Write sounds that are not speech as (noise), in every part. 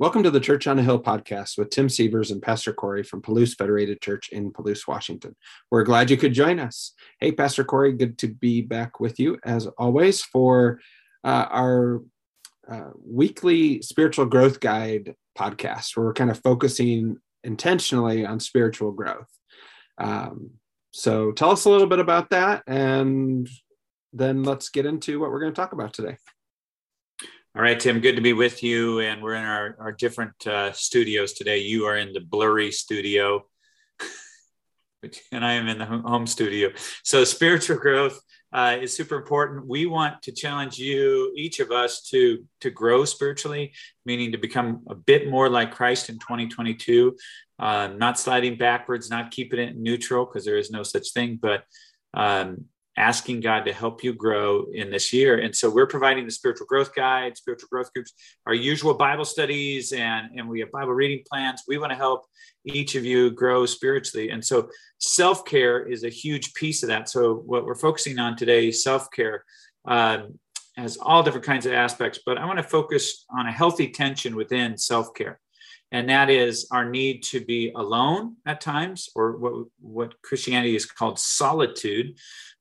Welcome to the Church on a Hill podcast with Tim Sievers and Pastor Corey from Palouse Federated Church in Palouse, Washington. We're glad you could join us. Hey, Pastor Corey, good to be back with you as always for uh, our uh, weekly spiritual growth guide podcast, where we're kind of focusing intentionally on spiritual growth. Um, so tell us a little bit about that, and then let's get into what we're going to talk about today. All right, Tim, good to be with you. And we're in our, our different uh, studios today. You are in the blurry studio, (laughs) and I am in the home studio. So, spiritual growth uh, is super important. We want to challenge you, each of us, to, to grow spiritually, meaning to become a bit more like Christ in 2022, uh, not sliding backwards, not keeping it neutral, because there is no such thing, but um, asking God to help you grow in this year. And so we're providing the spiritual growth guide, spiritual growth groups, our usual Bible studies, and, and we have Bible reading plans. We want to help each of you grow spiritually. And so self care is a huge piece of that. So what we're focusing on today, self care. Um, has all different kinds of aspects, but I want to focus on a healthy tension within self care and that is our need to be alone at times, or what, what Christianity is called solitude,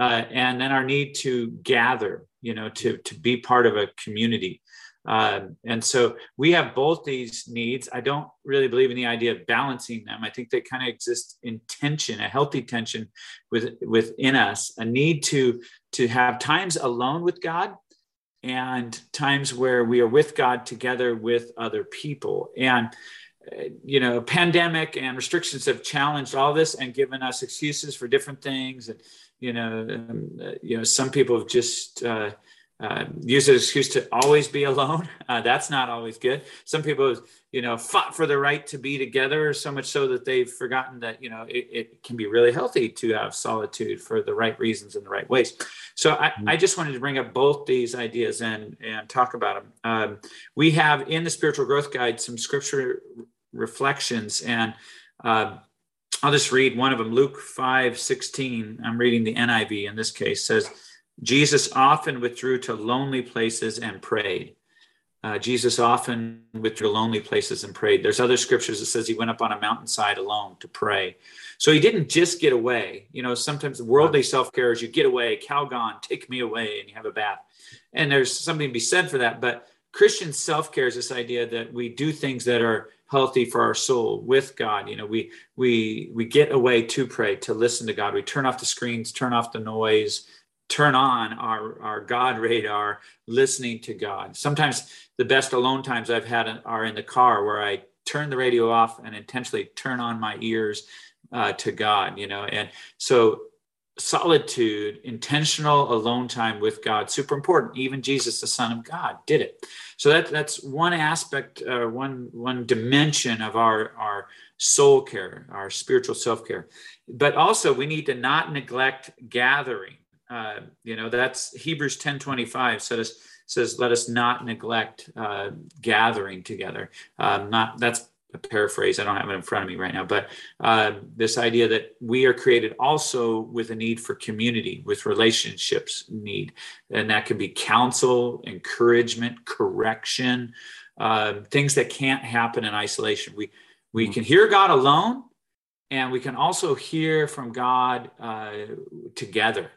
uh, and then our need to gather, you know, to, to be part of a community. Um, and so we have both these needs. I don't really believe in the idea of balancing them. I think they kind of exist in tension, a healthy tension with, within us, a need to, to have times alone with God and times where we are with God together with other people. And you know, pandemic and restrictions have challenged all this and given us excuses for different things. And you know, um, uh, you know, some people have just uh, uh, used an excuse to always be alone. (laughs) Uh, that's not always good. Some people, you know, fought for the right to be together so much so that they've forgotten that you know it, it can be really healthy to have solitude for the right reasons in the right ways. So I, mm-hmm. I just wanted to bring up both these ideas and and talk about them. Um, we have in the spiritual growth guide some scripture reflections and. Uh, I'll just read one of them. Luke 5 16. I'm reading the NIV in this case, says, Jesus often withdrew to lonely places and prayed. Uh, Jesus often withdrew to lonely places and prayed. There's other scriptures that says he went up on a mountainside alone to pray. So he didn't just get away. You know, sometimes worldly self care is you get away, Calgon, take me away, and you have a bath. And there's something to be said for that. But Christian self care is this idea that we do things that are healthy for our soul with God. You know, we we we get away to pray, to listen to God. We turn off the screens, turn off the noise, turn on our our God radar, listening to God. Sometimes the best alone times I've had are in the car where I turn the radio off and intentionally turn on my ears uh, to God. You know, and so solitude, intentional alone time with God, super important. Even Jesus, the Son of God, did it. So that that's one aspect, uh, one one dimension of our our soul care, our spiritual self care. But also, we need to not neglect gathering. Uh, you know, that's Hebrews ten twenty five says says let us not neglect uh, gathering together. Um, not that's a paraphrase. I don't have it in front of me right now, but uh, this idea that we are created also with a need for community, with relationships need, and that can be counsel, encouragement, correction, uh, things that can't happen in isolation. We we mm-hmm. can hear God alone, and we can also hear from God uh, together.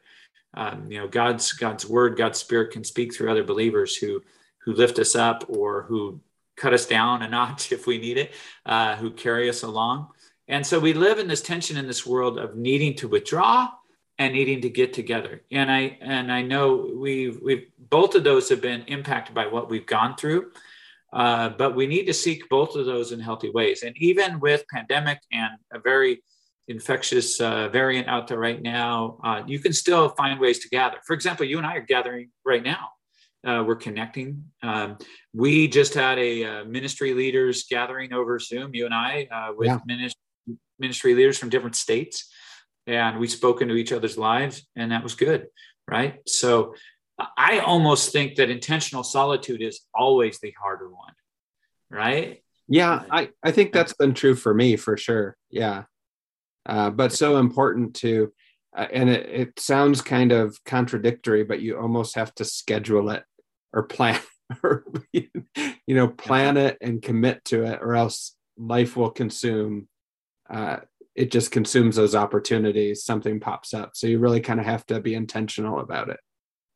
Um, you know, God's God's word, God's spirit can speak through other believers who who lift us up or who cut us down a (laughs) notch if we need it, uh, who carry us along. And so we live in this tension in this world of needing to withdraw and needing to get together. And I and I know we've we've both of those have been impacted by what we've gone through. Uh, but we need to seek both of those in healthy ways. And even with pandemic and a very infectious uh, variant out there right now, uh, you can still find ways to gather. For example, you and I are gathering right now uh, we're connecting. Um, we just had a uh, ministry leaders gathering over Zoom, you and I, uh, with yeah. ministry, ministry leaders from different states. And we spoke into each other's lives, and that was good. Right. So I almost think that intentional solitude is always the harder one. Right. Yeah. I, I think that's been true for me for sure. Yeah. Uh, but so important to, uh, and it, it sounds kind of contradictory, but you almost have to schedule it or plan (laughs) or you know plan it and commit to it or else life will consume uh, it just consumes those opportunities. Something pops up. So you really kind of have to be intentional about it.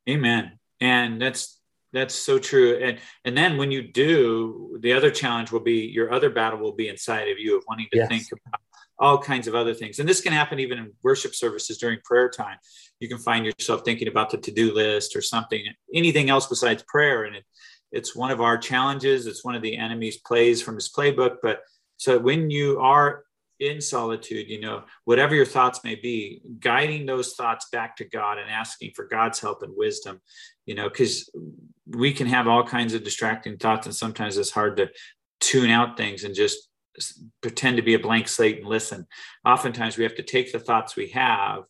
Amen. And that's that's so true. And and then when you do the other challenge will be your other battle will be inside of you of wanting to yes. think about all kinds of other things. And this can happen even in worship services during prayer time. You can find yourself thinking about the to-do list or something anything else besides prayer. And it, it's one of our challenges. It's one of the enemy's plays from his playbook. But so when you are in solitude, you know, whatever your thoughts may be, guiding those thoughts back to God and asking for God's help and wisdom, you know, because we can have all kinds of distracting thoughts, and sometimes it's hard to tune out things and just pretend to be a blank slate and listen. Oftentimes, we have to take the thoughts we have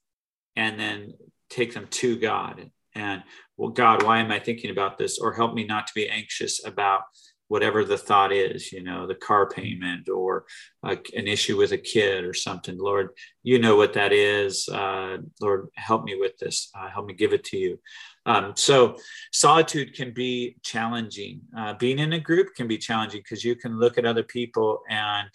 and then take them to God. And, well, God, why am I thinking about this? Or help me not to be anxious about whatever the thought is, you know, the car payment or an issue with a kid or something. Lord, you know what that is. Uh, Lord, help me with this. Uh, help me give it to you. Um, so, solitude can be challenging. Uh, being in a group can be challenging because you can look at other people and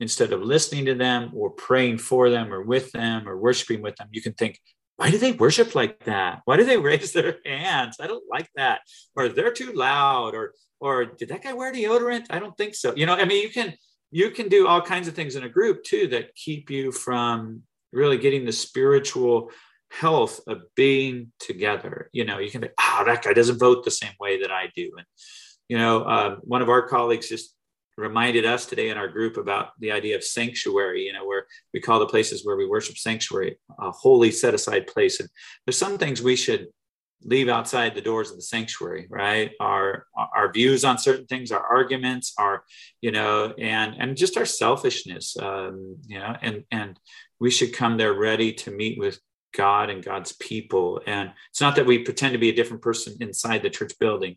instead of listening to them or praying for them or with them or worshiping with them, you can think, why do they worship like that? Why do they (laughs) raise their hands? I don't like that. Or they're too loud, or or did that guy wear deodorant? I don't think so. You know, I mean, you can you can do all kinds of things in a group too that keep you from really getting the spiritual health of being together. You know, you can think, oh, that guy doesn't vote the same way that I do. And, you know, um, one of our colleagues just reminded us today in our group about the idea of sanctuary, you know, where we call the places where we worship sanctuary, a holy set aside place. And there's some things we should leave outside the doors of the sanctuary, right? Our our views on certain things, our arguments, our, you know, and and just our selfishness, um, you know, and and we should come there ready to meet with God and God's people. And it's not that we pretend to be a different person inside the church building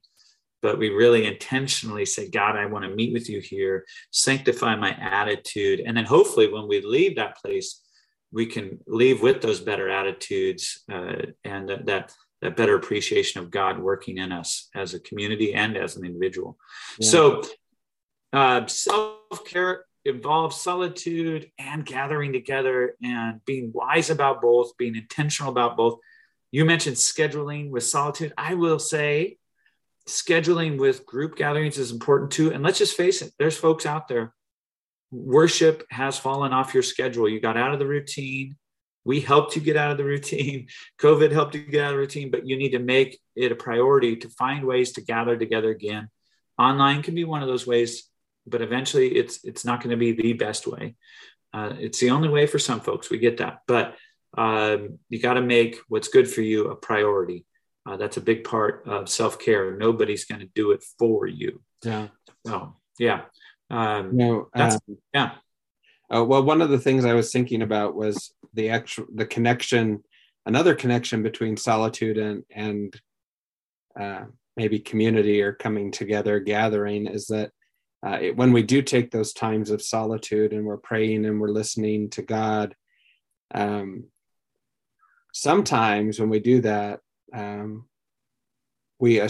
but we really intentionally say, God, I want to meet with you here, sanctify my attitude. And then hopefully, when we leave that place, we can leave with those better attitudes uh, and that, that, better appreciation of God working in us as a community and as an individual. Yeah. So, uh, self care involves solitude and gathering together and being wise about both, being intentional about both. You mentioned scheduling with solitude. I will say scheduling with group gatherings is important too. And let's just face it, there's folks out there. Worship has fallen off your schedule. You got out of the routine. We helped you get out of the routine. (laughs) COVID helped you get out of the routine, but you need to make it a priority to find ways to gather together again. Online can be one of those ways, but eventually it's it's not going to be the best way. Uh, it's the only way for some folks. We get that, but um, you got to make what's good for you a priority. Uh, that's a big part of self care. Nobody's going to do it for you. Yeah. So yeah. Um, no. Um, yeah. Uh, well, one of the things I was thinking about was the actual the connection, another connection between solitude and and uh, maybe community or coming together, gathering, is that uh, it, when we do take those times of solitude and we're praying and we're listening to God, um, sometimes when we do that, um, we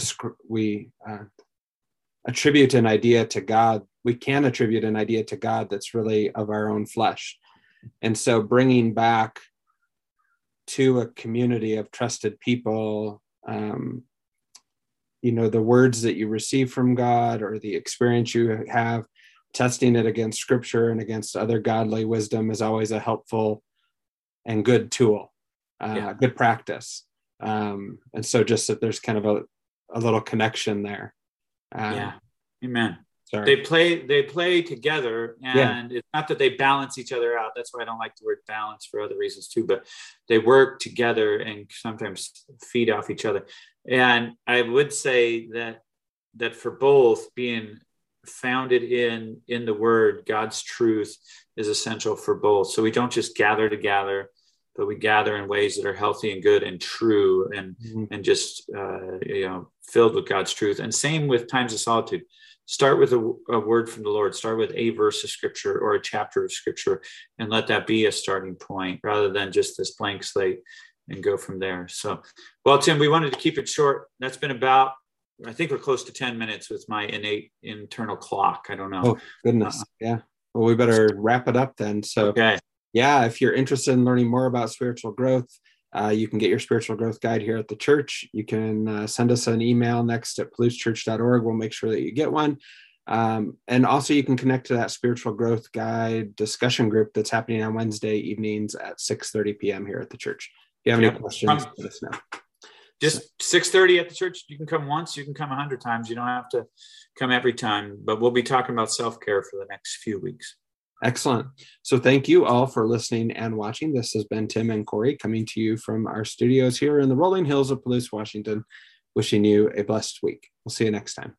we uh, attribute an idea to God. We can attribute an idea to God that's really of our own flesh, and so bringing back to a community of trusted people. Um, you know the words that you receive from god or the experience you have testing it against scripture and against other godly wisdom is always a helpful and good tool uh, yeah. good practice um, and so just that there's kind of a, a little connection there. Um, yeah. Amen. Sorry. they play they play together and yeah. it's not that they balance each other out. That's why i don't like the word balance for other reasons too but they work together and sometimes feed off each other. And i would say that that for both being founded in in the word god's truth is essential for both. So we don't just gather together but we gather in ways that are healthy and good and true and mm-hmm. and just uh, you know filled with God's truth. And same with times of solitude. Start with a, a, word from the Lord. Start with a verse of scripture or a chapter of scripture, and let that be a starting point rather than just this blank slate and go from there. So, well, Tim, we wanted to keep it short. That's been about I think we're close to 10 minutes with my innate internal clock. I don't know. Oh, goodness. Uh, yeah. Well, we better wrap it up then. So, okay. Yeah, if you're interested in learning more about spiritual growth, uh, you can get your spiritual growth guide here at the church. You can uh, send us an email next at palousechurch.org. We'll make sure that you get one. Um, and also, you can connect to that spiritual growth guide discussion group that's happening on Wednesday evenings at 6 30 p.m. here at the church. If you have any questions, um, let us know. Just 6 30 at the church. You can come once, you can come 100 times. You don't have to come every time, but we'll be talking about self care for the next few weeks. Excellent. So, thank you all for listening and watching. This has been Tim and Corey coming to you from our studios here in the rolling hills of Palouse, Washington, wishing you a blessed week. We'll see you next time.